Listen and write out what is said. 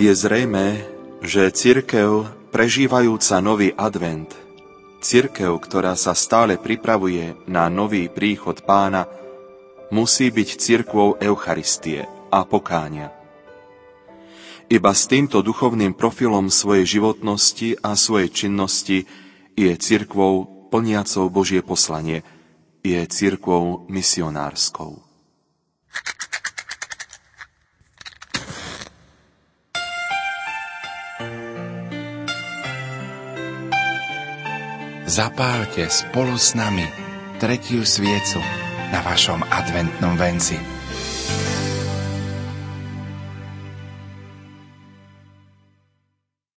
Je zrejmé, že cirkev prežívajúca nový advent, cirkev, ktorá sa stále pripravuje na nový príchod pána, musí byť cirkvou Eucharistie a pokáňa. Iba s týmto duchovným profilom svojej životnosti a svojej činnosti je cirkvou plniacou Božie poslanie, je cirkvou misionárskou. zapálte spolu s nami tretiu sviecu na vašom adventnom venci.